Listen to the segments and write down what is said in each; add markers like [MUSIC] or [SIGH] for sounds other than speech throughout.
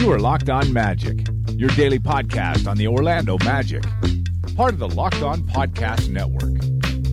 You are Locked On Magic, your daily podcast on the Orlando Magic, part of the Locked On Podcast Network.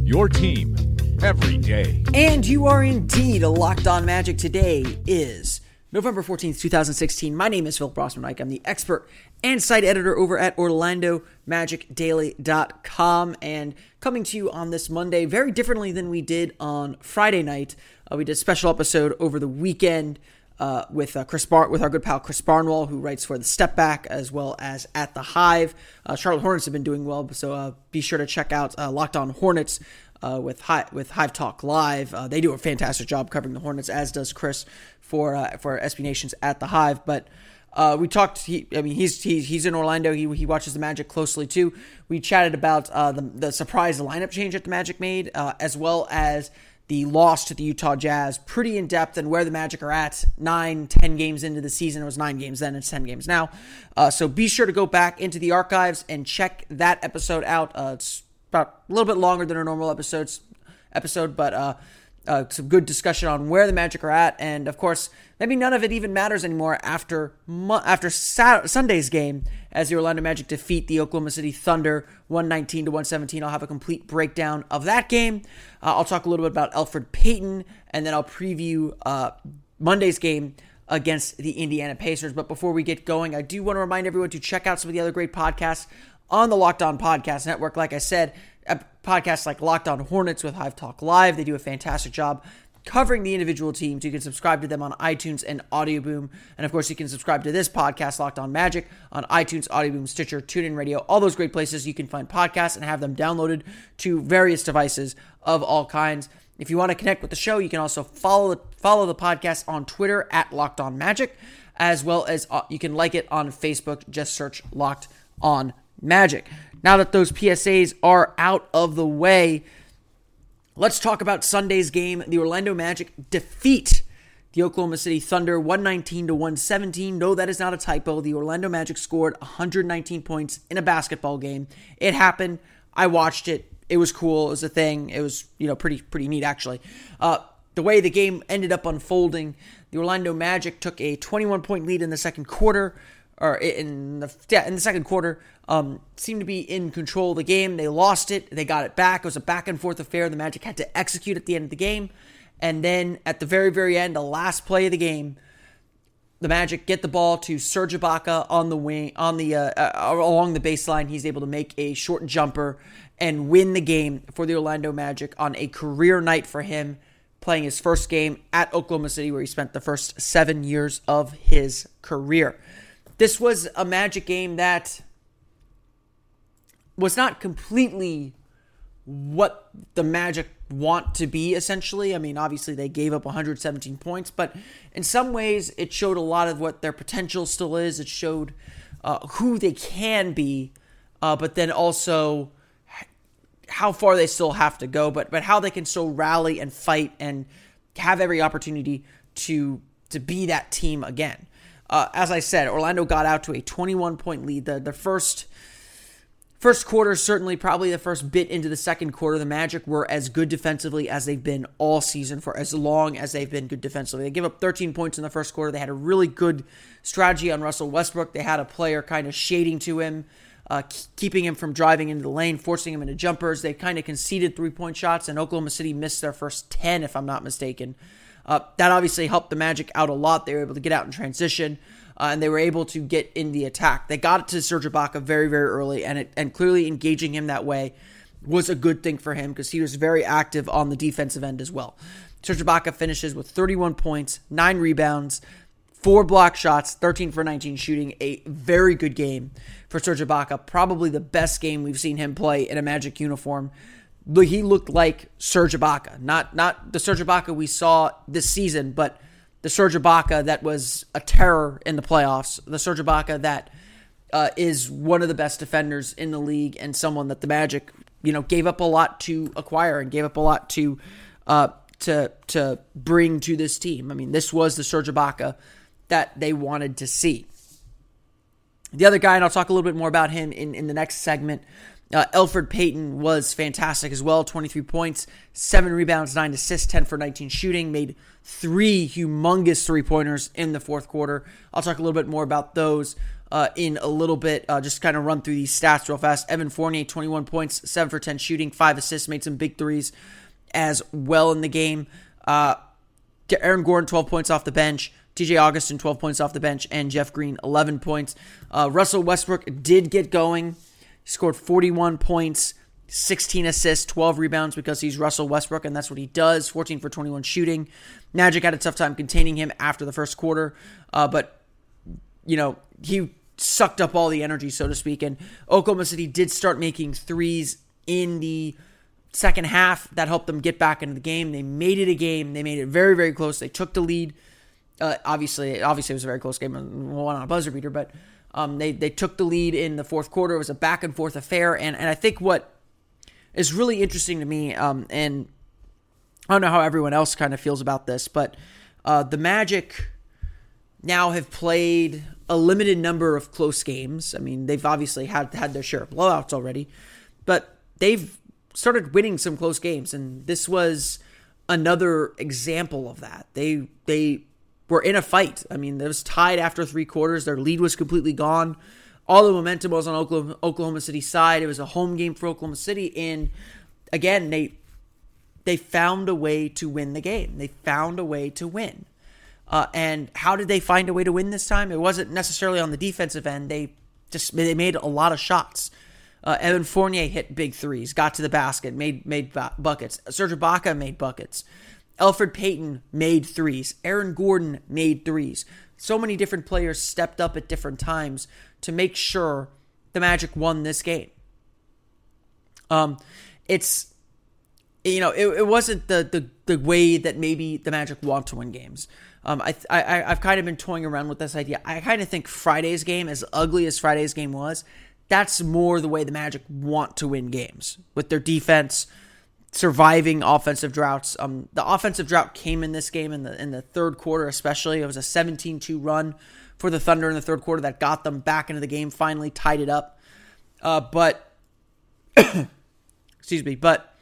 Your team every day. And you are indeed a Locked On Magic. Today is November 14th, 2016. My name is Phil Rossman I'm the expert and site editor over at OrlandoMagicDaily.com. And coming to you on this Monday, very differently than we did on Friday night. Uh, we did a special episode over the weekend uh, with uh, Chris Bar- with our good pal Chris Barnwell, who writes for the Step Back as well as at the Hive. Uh, Charlotte Hornets have been doing well, so uh, be sure to check out uh, Locked On Hornets uh, with Hive, with Hive Talk Live. they do a fantastic job covering the Hornets, as does Chris for for SB Nations at the Hive. But we talked. He, I mean, he's, he's he's in Orlando. He, he watches the Magic closely too. We chatted about the the surprise lineup change that the Magic made, as well as the loss to the Utah Jazz pretty in depth and where the Magic are at nine, ten games into the season. It was nine games then, it's 10 games now. Uh, so be sure to go back into the archives and check that episode out. Uh, it's about a little bit longer than our normal episodes episode, but uh, uh, some good discussion on where the Magic are at, and of course, maybe none of it even matters anymore after after Sunday's game as the Orlando Magic defeat the Oklahoma City Thunder 119 to 117. I'll have a complete breakdown of that game. Uh, I'll talk a little bit about Elfrid Payton, and then I'll preview uh, Monday's game against the Indiana Pacers. But before we get going, I do want to remind everyone to check out some of the other great podcasts on the Locked On Podcast Network. Like I said, podcasts like Locked On Hornets with Hive Talk Live. They do a fantastic job covering the individual teams. You can subscribe to them on iTunes and Audio Boom. And of course, you can subscribe to this podcast, Locked On Magic, on iTunes, Audio Boom, Stitcher, TuneIn Radio, all those great places you can find podcasts and have them downloaded to various devices of all kinds. If you want to connect with the show, you can also follow follow the podcast on Twitter at Locked On Magic, as well as uh, you can like it on Facebook. Just search Locked On Magic. Now that those PSAs are out of the way, let's talk about Sunday's game. The Orlando Magic defeat the Oklahoma City Thunder 119 to 117. No, that is not a typo. The Orlando Magic scored 119 points in a basketball game. It happened. I watched it. It was cool. It was a thing. It was, you know, pretty pretty neat actually. Uh, the way the game ended up unfolding, the Orlando Magic took a 21 point lead in the second quarter or in the yeah, in the second quarter, um, seemed to be in control of the game. They lost it, they got it back. It was a back and forth affair. The Magic had to execute at the end of the game, and then at the very very end, the last play of the game, the Magic get the ball to Serge Ibaka on the wing on the uh, uh, along the baseline. He's able to make a short jumper and win the game for the Orlando Magic on a career night for him. Playing his first game at Oklahoma City, where he spent the first seven years of his career. This was a Magic game that was not completely what the Magic want to be, essentially. I mean, obviously, they gave up 117 points, but in some ways, it showed a lot of what their potential still is. It showed uh, who they can be, uh, but then also how far they still have to go, but but how they can still rally and fight and have every opportunity to to be that team again. Uh, as I said, Orlando got out to a 21 point lead. The the first first quarter, certainly probably the first bit into the second quarter, the Magic were as good defensively as they've been all season for as long as they've been good defensively. They gave up 13 points in the first quarter. They had a really good strategy on Russell Westbrook. They had a player kind of shading to him. Uh, keeping him from driving into the lane, forcing him into jumpers. They kind of conceded three point shots, and Oklahoma City missed their first 10, if I'm not mistaken. Uh, that obviously helped the Magic out a lot. They were able to get out in transition. Uh, and they were able to get in the attack. They got it to Serge Ibaka very, very early, and it, and clearly engaging him that way was a good thing for him because he was very active on the defensive end as well. Serge Ibaka finishes with 31 points, nine rebounds, four block shots, 13 for 19 shooting. A very good game for Serge Ibaka. Probably the best game we've seen him play in a Magic uniform he looked like Serge Ibaka, not not the Serge Ibaka we saw this season, but the Serge Ibaka that was a terror in the playoffs, the Serge Ibaka that uh, is one of the best defenders in the league and someone that the Magic, you know, gave up a lot to acquire and gave up a lot to uh, to to bring to this team. I mean, this was the Serge Ibaka that they wanted to see. The other guy, and I'll talk a little bit more about him in, in the next segment. Uh, Elfrid Payton was fantastic as well 23 points, 7 rebounds, 9 assists, 10 for 19 shooting, made three humongous three pointers in the fourth quarter. I'll talk a little bit more about those uh, in a little bit. Uh, just kind of run through these stats real fast. Evan Fournier, 21 points, 7 for 10 shooting, 5 assists, made some big threes as well in the game. Uh, Aaron Gordon, 12 points off the bench. DJ Augustin, 12 points off the bench. And Jeff Green, 11 points. Uh, Russell Westbrook did get going. Scored 41 points, 16 assists, 12 rebounds because he's Russell Westbrook, and that's what he does. 14 for 21 shooting. Magic had a tough time containing him after the first quarter, uh, but, you know, he sucked up all the energy, so to speak. And Oklahoma City did start making threes in the second half. That helped them get back into the game. They made it a game. They made it very, very close. They took the lead. Uh, obviously, obviously, it was a very close game. Won on a buzzer beater, but um, they they took the lead in the fourth quarter. It was a back and forth affair, and and I think what is really interesting to me, um, and I don't know how everyone else kind of feels about this, but uh, the Magic now have played a limited number of close games. I mean, they've obviously had had their share of blowouts already, but they've started winning some close games, and this was another example of that. They they were in a fight. I mean, it was tied after three quarters. Their lead was completely gone. All the momentum was on Oklahoma, Oklahoma City side. It was a home game for Oklahoma City, and again, they they found a way to win the game. They found a way to win. Uh, and how did they find a way to win this time? It wasn't necessarily on the defensive end. They just they made a lot of shots. Uh, Evan Fournier hit big threes, got to the basket, made made buckets. Serge Ibaka made buckets. Elfrid Payton made threes. Aaron Gordon made threes. So many different players stepped up at different times to make sure the Magic won this game. Um, it's you know it, it wasn't the, the the way that maybe the Magic want to win games. Um, I, I I've kind of been toying around with this idea. I kind of think Friday's game, as ugly as Friday's game was, that's more the way the Magic want to win games with their defense surviving offensive droughts. Um, the offensive drought came in this game in the in the third quarter, especially. It was a 17-2 run for the Thunder in the third quarter that got them back into the game, finally tied it up. Uh, but [COUGHS] excuse me, but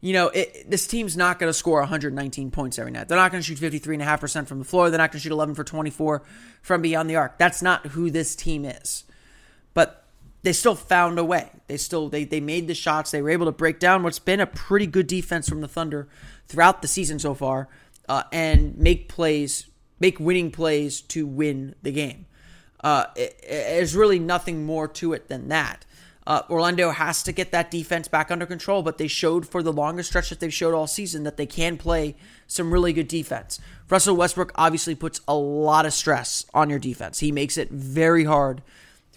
you know, it, this team's not going to score 119 points every night. They're not going to shoot 53.5% from the floor. They're not going to shoot 11 for 24 from beyond the arc. That's not who this team is. But they still found a way. They still they they made the shots. They were able to break down what's been a pretty good defense from the Thunder throughout the season so far, uh, and make plays, make winning plays to win the game. Uh, it, there's really nothing more to it than that. Uh, Orlando has to get that defense back under control, but they showed for the longest stretch that they've showed all season that they can play some really good defense. Russell Westbrook obviously puts a lot of stress on your defense. He makes it very hard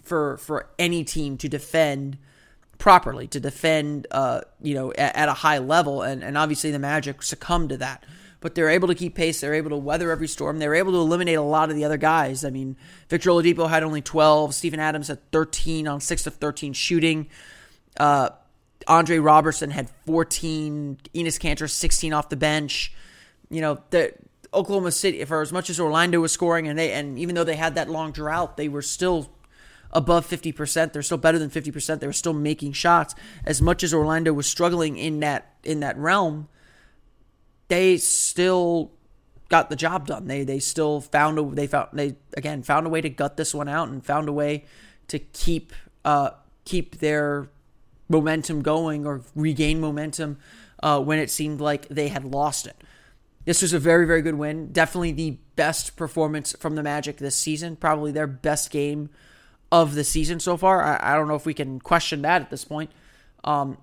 for for any team to defend properly, to defend uh, you know at, at a high level, and and obviously the Magic succumbed to that but they're able to keep pace. They're able to weather every storm. They're able to eliminate a lot of the other guys. I mean, Victor Oladipo had only 12. Steven Adams had 13 on 6 of 13 shooting. Uh, Andre Roberson had 14. Enes Kanter 16 off the bench. You know, the Oklahoma City, for as much as Orlando was scoring, and they and even though they had that long drought, they were still above 50%. They're still better than 50%. They were still making shots. As much as Orlando was struggling in that in that realm, they still got the job done. They they still found a they found they again found a way to gut this one out and found a way to keep uh keep their momentum going or regain momentum uh, when it seemed like they had lost it. This was a very very good win. Definitely the best performance from the Magic this season. Probably their best game of the season so far. I, I don't know if we can question that at this point. Um,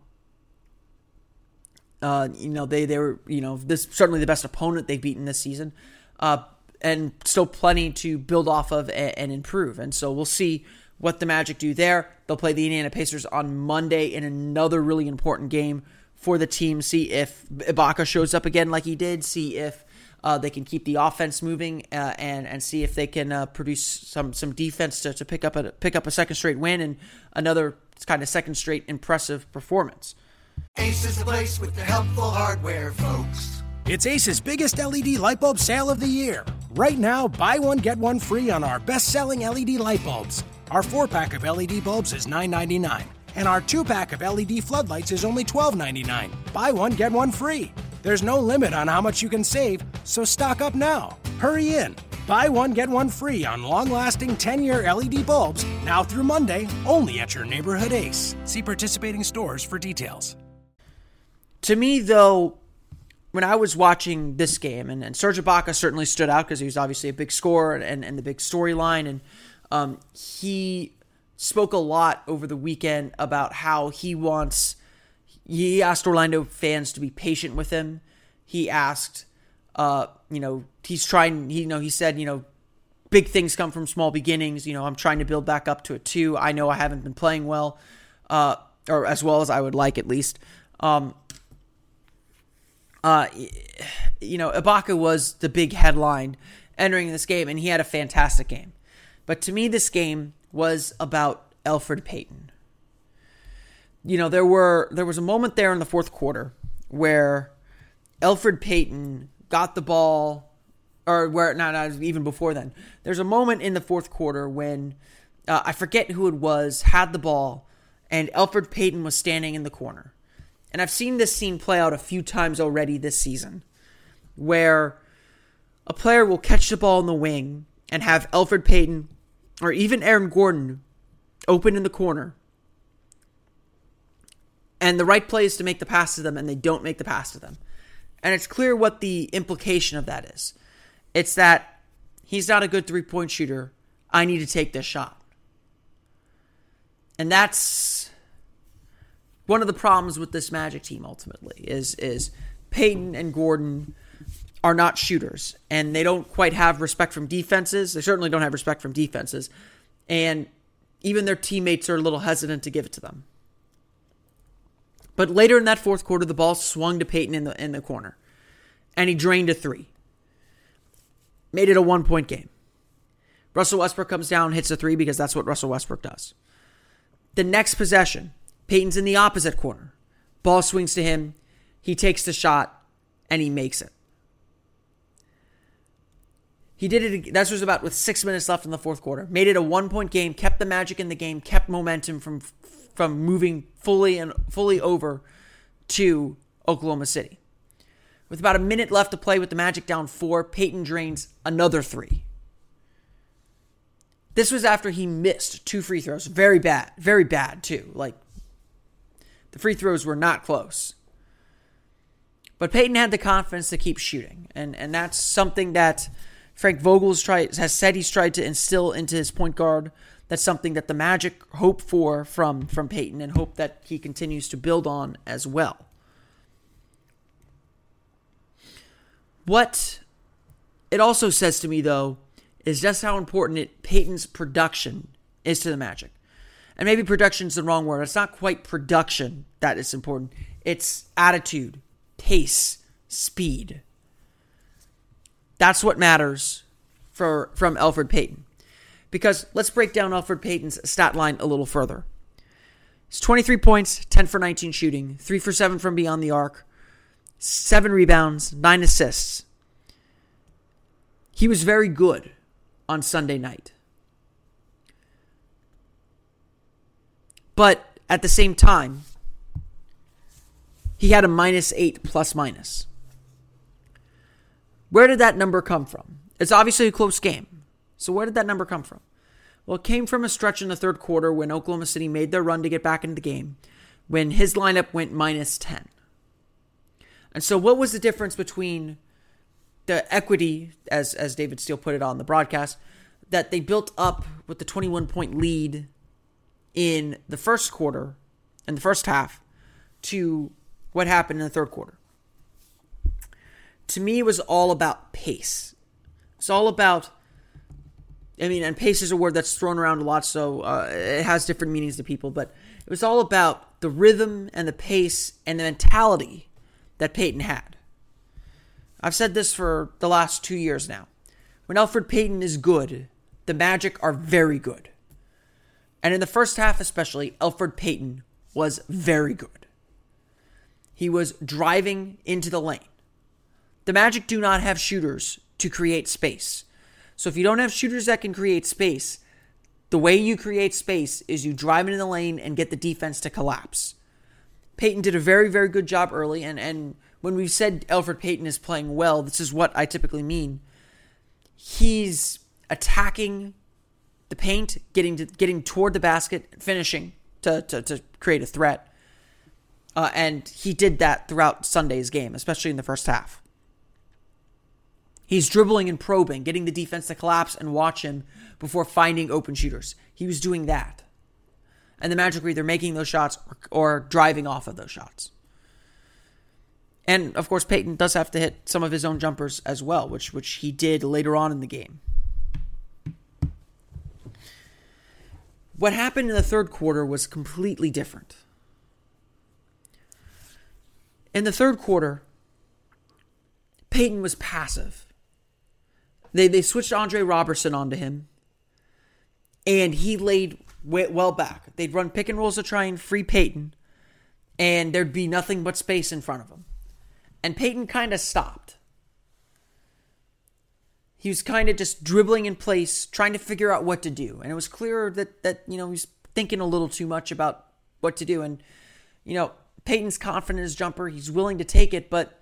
uh, you know, they they were you know this certainly the best opponent they've beaten this season, uh, and still plenty to build off of and, and, improve. And so we'll see what the Magic do there. They'll play the Indiana Pacers on Monday in another really important game for the team. See if Ibaka shows up again like he did. See if uh, they can keep the offense moving uh, and and see if they can uh, produce some some defense to, to pick up a pick up a second straight win and another kind of second straight impressive performance. Ace is the place with the helpful hardware, folks. It's Ace's biggest LED light bulb sale of the year. Right now, buy one get one free on our best-selling LED light bulbs. Our four-pack of LED bulbs is $9.99, and our two-pack of LED floodlights is only $12.99. Buy one get one free. There's no limit on how much you can save, so stock up now. Hurry in. Buy one get one free on long-lasting 10-year LED bulbs now through Monday, only at your neighborhood Ace. See participating stores for details. To me, though, when I was watching this game, and, and Serge Ibaka certainly stood out because he was obviously a big scorer and, and the big storyline, and um, he spoke a lot over the weekend about how he wants. He asked Orlando fans to be patient with him. He asked, uh, you know, he's trying. He, you know, he said, you know, big things come from small beginnings. You know, I'm trying to build back up to a two. I know I haven't been playing well, uh, or as well as I would like at least. Um, uh, you know, Ibaka was the big headline entering this game, and he had a fantastic game. But to me, this game was about Elfrid Payton. You know, there were there was a moment there in the fourth quarter where Elfrid Payton got the ball, or where not, not even before then. There's a moment in the fourth quarter when uh, I forget who it was had the ball, and Elfrid Payton was standing in the corner and I've seen this scene play out a few times already this season, where a player will catch the ball in the wing and have Elfrid Payton or even Aaron Gordon open in the corner. And the right play is to make the pass to them, and they don't make the pass to them. And it's clear what the implication of that is. It's that he's not a good three point shooter. I need to take this shot. And that's one of the problems with this Magic team ultimately is is Payton and Gordon are not shooters and they don't quite have respect from defenses. They certainly don't have respect from defenses. And even their teammates are a little hesitant to give it to them. But later in that fourth quarter, the ball swung to Payton in the in the corner. And he drained a three. Made it a one point game. Russell Westbrook comes down, hits a three because that's what Russell Westbrook does. The next possession, Payton's in the opposite corner. Ball swings to him. He takes the shot and he makes it. He did it. That was about with six minutes left in the fourth quarter. Made it a one point game. Kept the magic in the game. Kept momentum from from moving fully and fully over to Oklahoma City. With about a minute left to play with the Magic down four, Payton drains another three. This was after he missed two free throws. Very bad. Very bad, too. Like the free throws were not close. But Payton had the confidence to keep shooting. And, and that's something that Frank tried, has said he's tried to instill into his point guard. That's something that the Magic hope for from, from Payton and hope that he continues to build on as well. What it also says to me, though, is just how important it, Payton's production is to the Magic and maybe production's the wrong word. It's not quite production that is important. It's attitude, pace, speed. That's what matters for from Elfrid Payton. Because let's break down Elfrid Payton's stat line a little further. It's 23 points, 10 for 19 shooting, 3 for 7 from beyond the arc, 7 rebounds, 9 assists. He was very good on Sunday night. But at the same time, he had a minus eight plus minus. Where did that number come from? It's obviously a close game. So where did that number come from? Well, it came from a stretch in the third quarter when Oklahoma City made their run to get back into the game, when his lineup went minus 10. And so, what was the difference between the equity, as, as David Steele put it on the broadcast, that they built up with the 21 point lead in the first quarter, in the first half, to what happened in the third quarter. To me, it was all about pace. It's all about, I mean, and pace is a word that's thrown around a lot, so uh, it has different meanings to people, but it was all about the rhythm and the pace and the mentality that Payton had. I've said this for the last two years now. When Elfrid Payton is good, the Magic are very good. And in the first half, especially, Elfrid Payton was very good. He was driving into the lane. The Magic do not have shooters to create space. So if you don't have shooters that can create space, the way you create space is you drive into the lane and get the defense to collapse. Payton did a very, very good job early, and, and when we've said Elfrid Payton is playing well, this is what I typically mean. He's attacking the paint, getting to getting toward the basket, finishing to, to, to create a threat. Uh, and he did that throughout Sunday's game, especially in the first half. He's dribbling and probing, getting the defense to collapse and watch him before finding open shooters. He was doing that. And the Magic were either making those shots or, or driving off of those shots. And of course, Payton does have to hit some of his own jumpers as well, which which he did later on in the game. What happened in the third quarter was completely different. In the third quarter, Payton was passive. They they switched Andre Roberson onto him, and he laid well back. They'd run pick and rolls to try and free Payton, and there'd be nothing but space in front of him. And Payton kind of stopped. He was kind of just dribbling in place, trying to figure out what to do. And it was clear that that you know he's thinking a little too much about what to do. And you know Payton's confident in his jumper; he's willing to take it, but.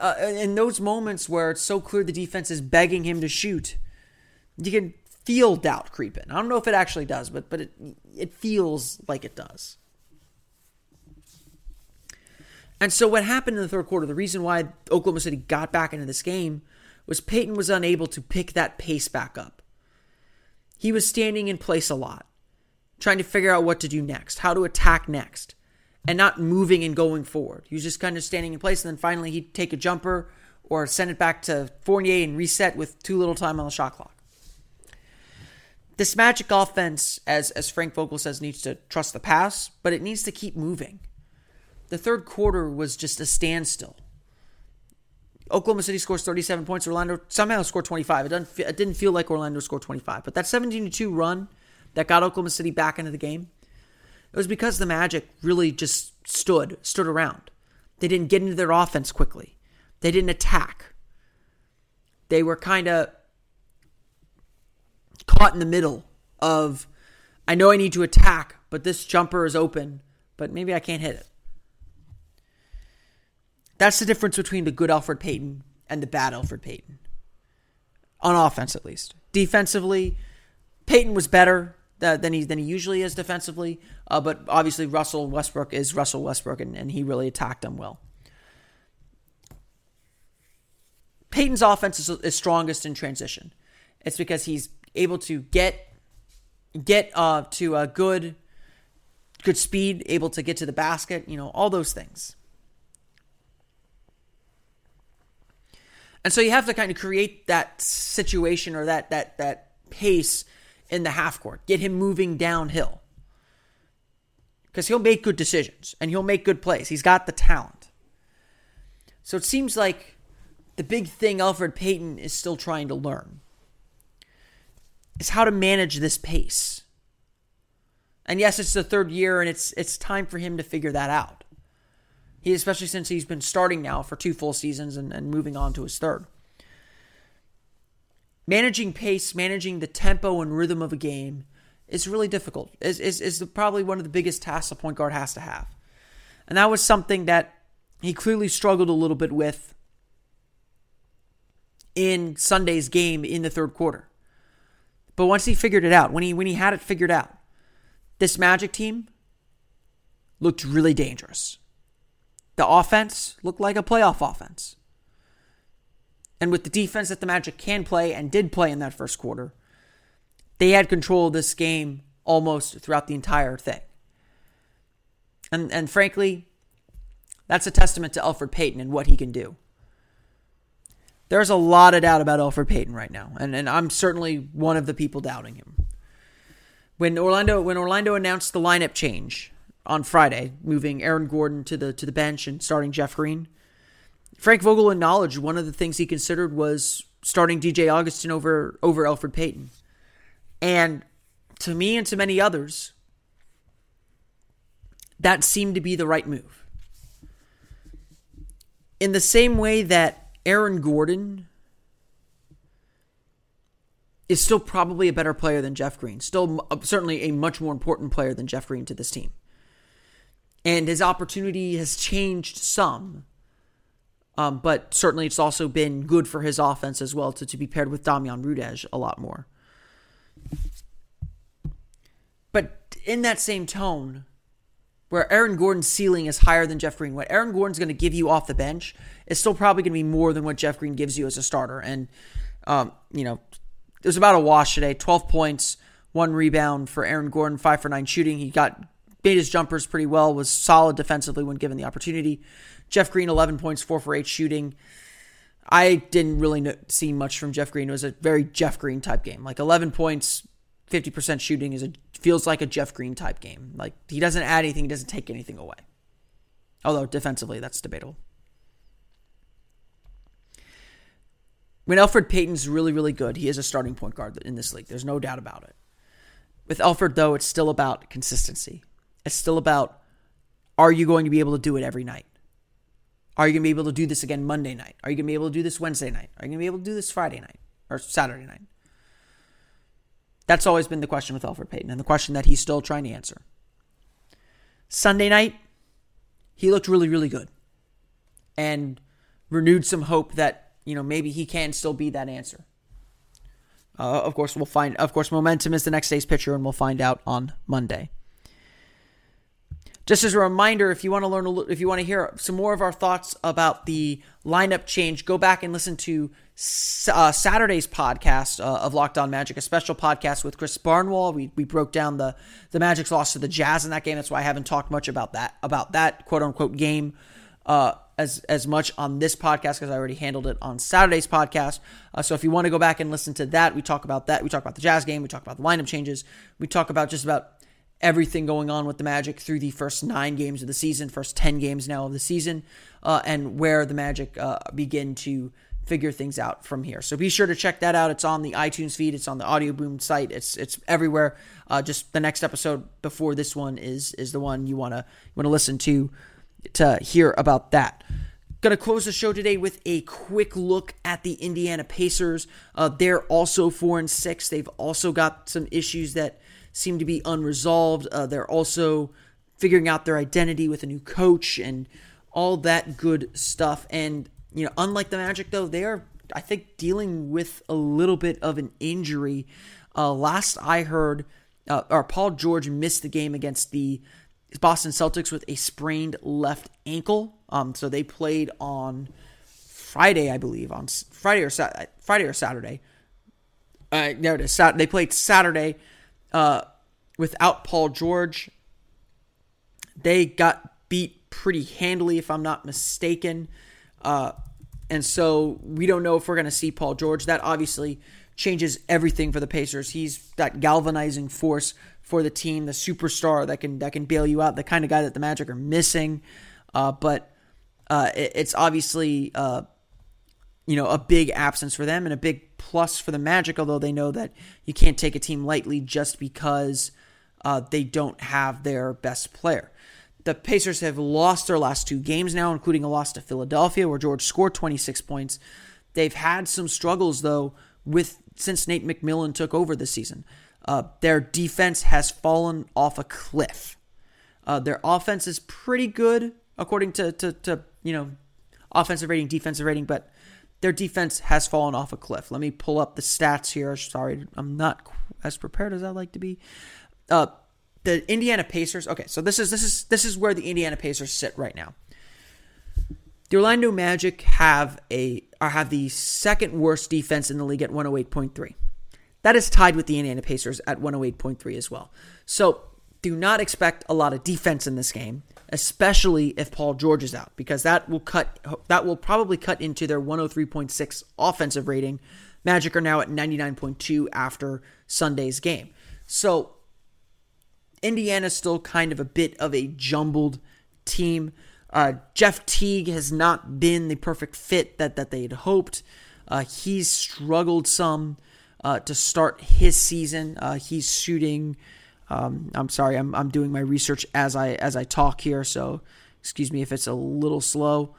Uh, in those moments where it's so clear the defense is begging him to shoot, you can feel doubt creeping. I don't know if it actually does, but but it it feels like it does. And so what happened in the third quarter, the reason why Oklahoma City got back into this game was Payton was unable to pick that pace back up. He was standing in place a lot, trying to figure out what to do next, how to attack next, and not moving and going forward. He was just kind of standing in place, and then finally he'd take a jumper or send it back to Fournier and reset with too little time on the shot clock this Magic offense, as as Frank Vogel says, needs to trust the pass, but it needs to keep moving. The third quarter was just a standstill. Oklahoma City scores 37 points. Orlando somehow scored 25. It, doesn't, it didn't feel like Orlando scored 25. But that 17 2 run that got Oklahoma City back into the game, it was because the Magic really just stood, stood around. They didn't get into their offense quickly, they didn't attack. They were kind of caught in the middle of I know I need to attack, but this jumper is open, but maybe I can't hit it. That's the difference between the good Elfrid Payton and the bad Elfrid Payton. On offense, at least. Defensively, Payton was better than he than he usually is defensively, uh, but obviously Russell Westbrook is Russell Westbrook, and, and he really attacked them well. Payton's offense is, is strongest in transition. It's because he's able to get get uh, to a good good speed, able to get to the basket, you know, all those things. And so you have to kind of create that situation or that that that pace in the half court. Get him moving downhill. Cuz he'll make good decisions and he'll make good plays. He's got the talent. So it seems like the big thing Elfrid Payton is still trying to learn is how to manage this pace. And yes, it's the third year, and it's it's time for him to figure that out. He, especially since he's been starting now for two full seasons and, and moving on to his third. Managing pace, managing the tempo and rhythm of a game is really difficult. Is is is probably one of the biggest tasks a point guard has to have, and that was something that he clearly struggled a little bit with in Sunday's game in the third quarter. But once he figured it out, when he when he had it figured out, this Magic team looked really dangerous. The offense looked like a playoff offense. And with the defense that the Magic can play and did play in that first quarter, they had control of this game almost throughout the entire thing. And and frankly, that's a testament to Elfrid Payton and what he can do there's a lot of doubt about Elfrid Payton right now, and, and I'm certainly one of the people doubting him. When Orlando when Orlando announced the lineup change on Friday, moving Aaron Gordon to the to the bench and starting Jeff Green, Frank Vogel acknowledged one of the things he considered was starting DJ Augustin over over Elfrid Payton. And to me and to many others, that seemed to be the right move. In the same way that Aaron Gordon is still probably a better player than Jeff Green, still uh, certainly a much more important player than Jeff Green to this team. And his opportunity has changed some. Um, but certainly it's also been good for his offense as well to, to be paired with Damjan Rudez a lot more. But in that same tone, where Aaron Gordon's ceiling is higher than Jeff Green, what Aaron Gordon's going to give you off the bench is still probably going to be more than what Jeff Green gives you as a starter. And, um, you know, it was about a wash today 12 points, one rebound for Aaron Gordon, five for nine shooting. He got made his jumpers pretty well, was solid defensively when given the opportunity. Jeff Green, 11 points, four for eight shooting. I didn't really see much from Jeff Green. It was a very Jeff Green type game. Like 11 points, 50% shooting is a feels like a Jeff Green type game. Like he doesn't add anything, he doesn't take anything away. Although defensively, that's debatable. When Elfrid Payton's really, really good, he is a starting point guard in this league. There's no doubt about it. With Elfrid, though, it's still about consistency. It's still about are you going to be able to do it every night? Are you going to be able to do this again Monday night? Are you going to be able to do this Wednesday night? Are you going to be able to do this Friday night or Saturday night? That's always been the question with Elfrid Payton and the question that he's still trying to answer. Sunday night, he looked really, really good and renewed some hope that, you know, maybe he can still be that answer. Uh, of course, we'll find, of course, momentum is the next day's pitcher, and we'll find out on Monday. Just as a reminder, if you want to learn, a, if you want to hear some more of our thoughts about the lineup change, go back and listen to uh, Saturday's podcast uh, of Locked On Magic, a special podcast with Chris Barnwell. We, we broke down the the Magic's loss to the Jazz in that game. That's why I haven't talked much about that about that quote unquote game uh, as as much on this podcast because I already handled it on Saturday's podcast. Uh, so if you want to go back and listen to that, we talk about that. We talk about the Jazz game. We talk about the lineup changes. We talk about just about everything going on with the Magic through the first nine games of the season, first 10 games now of the season, uh, and where the Magic uh, begin to figure things out from here. So be sure to check that out. It's on the iTunes feed, it's on the Audio Boom site, it's it's everywhere. Uh, just the next episode before this one is is the one you wanna you wanna listen to to hear about that. Gonna close the show today with a quick look at the Indiana Pacers. Uh, they're also four and six. They've also got some issues that seem to be unresolved. Uh, they're also figuring out their identity with a new coach and all that good stuff. And, you know, unlike the Magic, though, they are, I think, dealing with a little bit of an injury. Uh, last I heard, uh, or Paul George missed the game against the Boston Celtics with a sprained left ankle. Um, so they played on Friday, I believe, on Friday or Friday or Saturday. Uh, there it is. They played Saturday uh, without Paul George. They got beat pretty handily, if I'm not mistaken. Uh, and so we don't know if we're going to see Paul George. That obviously changes everything for the Pacers. He's that galvanizing force for the team, the superstar that can that can bail you out, the kind of guy that the Magic are missing. Uh, but uh, it, it's obviously uh, you know a big absence for them and a big plus for the Magic, although they know that you can't take a team lightly just because uh, they don't have their best player. The Pacers have lost their last two games now, including a loss to Philadelphia, where George scored 26 points. They've had some struggles though with since Nate McMillan took over this season. Uh, their defense has fallen off a cliff. Uh, their offense is pretty good according to, to, to you know offensive rating, defensive rating, but their defense has fallen off a cliff. Let me pull up the stats here. Sorry, I'm not as prepared as I like to be. Uh, the Indiana Pacers. Okay, so this is this is this is where the Indiana Pacers sit right now. The Orlando Magic have a or have the second worst defense in the league at 108.3. That is tied with the Indiana Pacers at 108.3 as well. So do not expect a lot of defense in this game especially if Paul George is out, because that will cut that will probably cut into their 103.6 offensive rating. Magic are now at 99.2 after Sunday's game. So Indiana's still kind of a bit of a jumbled team. Uh, Jeff Teague has not been the perfect fit that, that they had hoped. Uh, he's struggled some uh, to start his season. Uh, he's shooting. Um, I'm sorry, I'm, I'm doing my research as I as I talk here, so excuse me if it's a little slow.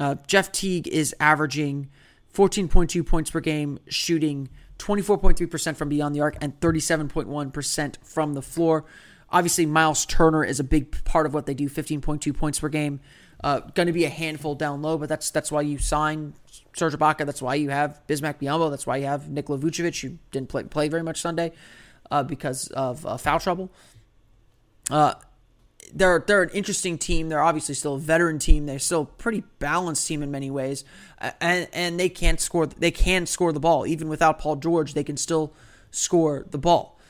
Uh, Jeff Teague is averaging 14.2 points per game, shooting 24.3% from beyond the arc and 37.1% from the floor. Obviously, Myles Turner is a big part of what they do 15.2 points per game. Uh, going to be a handful down low, but that's that's why you sign Serge Ibaka. That's why you have Bismack Biyombo. That's why you have Nikola Vucevic, who didn't play, play very much Sunday uh, because of uh, foul trouble. Uh, they're they're an interesting team. They're obviously still a veteran team. They're still a pretty balanced team in many ways, and and they can't score. They can score the ball even without Paul George. They can still score the ball.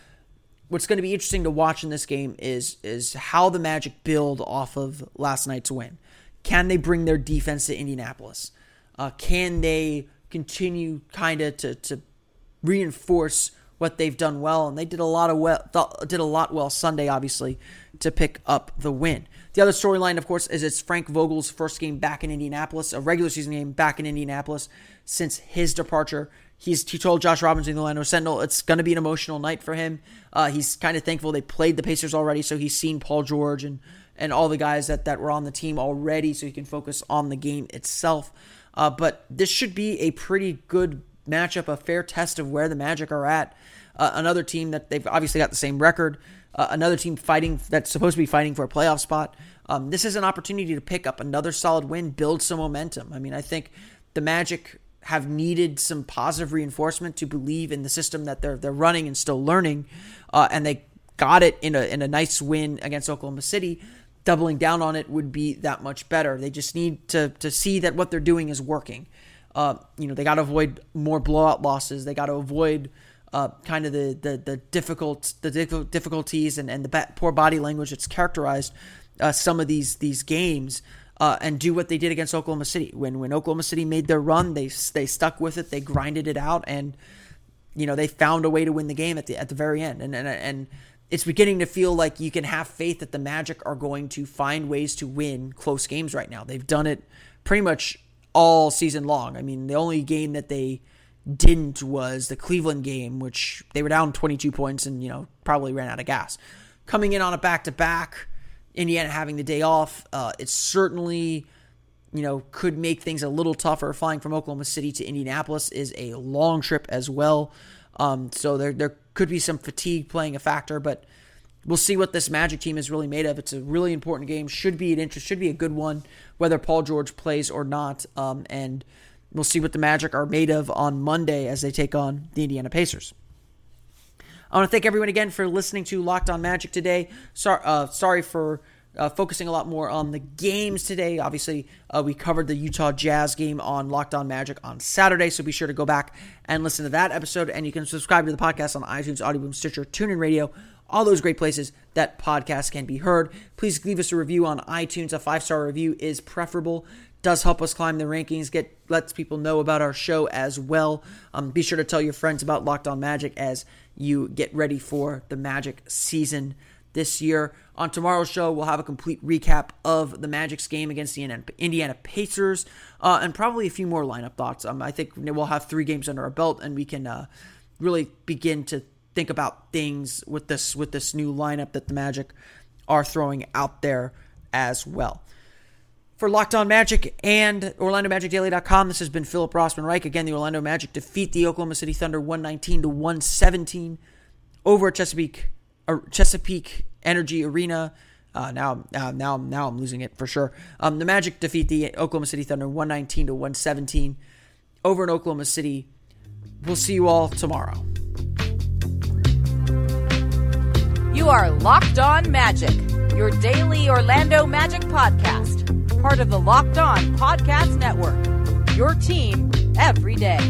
What's going to be interesting to watch in this game is is how the Magic build off of last night's win. Can they bring their defense to Indianapolis? Uh, can they continue kind of to to reinforce what they've done well? And they did a lot of well did a lot well Sunday, obviously to pick up the win. The other storyline, of course, is it's Frank Vogel's first game back in Indianapolis, a regular season game back in Indianapolis since his departure. He's he told Josh Robinson, the Orlando Sentinel, it's going to be an emotional night for him. Uh, he's kind of thankful they played the Pacers already, so he's seen Paul George and and all the guys that that were on the team already, so he can focus on the game itself. Uh, but this should be a pretty good matchup, a fair test of where the Magic are at. Uh, another team that they've obviously got the same record uh, another team fighting that's supposed to be fighting for a playoff spot. Um, this is an opportunity to pick up another solid win, build some momentum. I mean, I think the Magic have needed some positive reinforcement to believe in the system that they're they're running and still learning, uh, and they got it in a in a nice win against Oklahoma City. Doubling down on it would be that much better. They just need to to see that what they're doing is working. Uh, you know, they got to avoid more blowout losses. They got to avoid uh, kind of the, the the difficult the difficulties and, and the poor body language that's characterized uh, some of these these games uh, and do what they did against Oklahoma City when when Oklahoma City made their run they they stuck with it they grinded it out and you know they found a way to win the game at the at the very end and and and it's beginning to feel like you can have faith that the Magic are going to find ways to win close games right now. They've done it pretty much all season long. I mean, the only game that they didn't was the Cleveland game, which they were down 22 points and, you know, probably ran out of gas. Coming in on a back to back, Indiana having the day off, uh, it certainly, you know, could make things a little tougher. Flying from Oklahoma City to Indianapolis is a long trip as well. Um, so there, there could be some fatigue playing a factor, but we'll see what this Magic team is really made of. It's a really important game. Should be an interest. Should be a good one, whether Paul George plays or not. Um, and We'll see what the Magic are made of on Monday as they take on the Indiana Pacers. I want to thank everyone again for listening to Locked On Magic today. Sorry, uh, sorry for uh, focusing a lot more on the games today. Obviously, uh, we covered the Utah Jazz game on Locked On Magic on Saturday, so be sure to go back and listen to that episode. And you can subscribe to the podcast on iTunes, Audioboom, Stitcher, TuneIn Radio, all those great places that podcasts can be heard. Please leave us a review on iTunes. A five star review is preferable does help us climb the rankings, get lets people know about our show as well. Um, be sure to tell your friends about Locked On Magic as you get ready for the Magic season this year. On tomorrow's show, we'll have a complete recap of the Magic's game against the Indiana Pacers uh, and probably a few more lineup thoughts. Um, I think we'll have three games under our belt and we can uh, really begin to think about things with this with this new lineup that the Magic are throwing out there as well. For Locked On Magic and OrlandoMagicDaily.com, this has been Philip Rossman Reich. Again, the Orlando Magic defeat the Oklahoma City Thunder 119 to 117 over at Chesapeake uh, Chesapeake Energy Arena. Uh, now, uh, now, now I'm losing it for sure. Um, the Magic defeat the Oklahoma City Thunder 119 to 117 over in Oklahoma City. We'll see you all tomorrow. You are Locked On Magic, your daily Orlando Magic podcast part of the Locked On Podcast Network. Your team every day.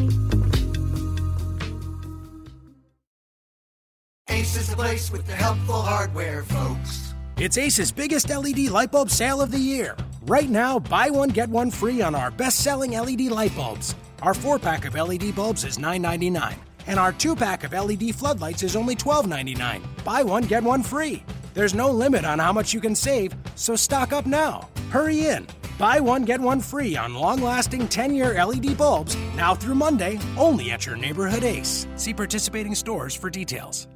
Ace is the place with the helpful hardware, folks. It's Ace's biggest LED light bulb sale of the year. Right now, buy one, get one free on our best selling LED light bulbs. Our four pack of LED bulbs is $9.99, and our two pack of LED floodlights is only $12.99. Buy one, get one free. There's no limit on how much you can save, so stock up now. Hurry in. Buy one, get one free on long lasting 10 year LED bulbs now through Monday, only at your neighborhood ACE. See participating stores for details.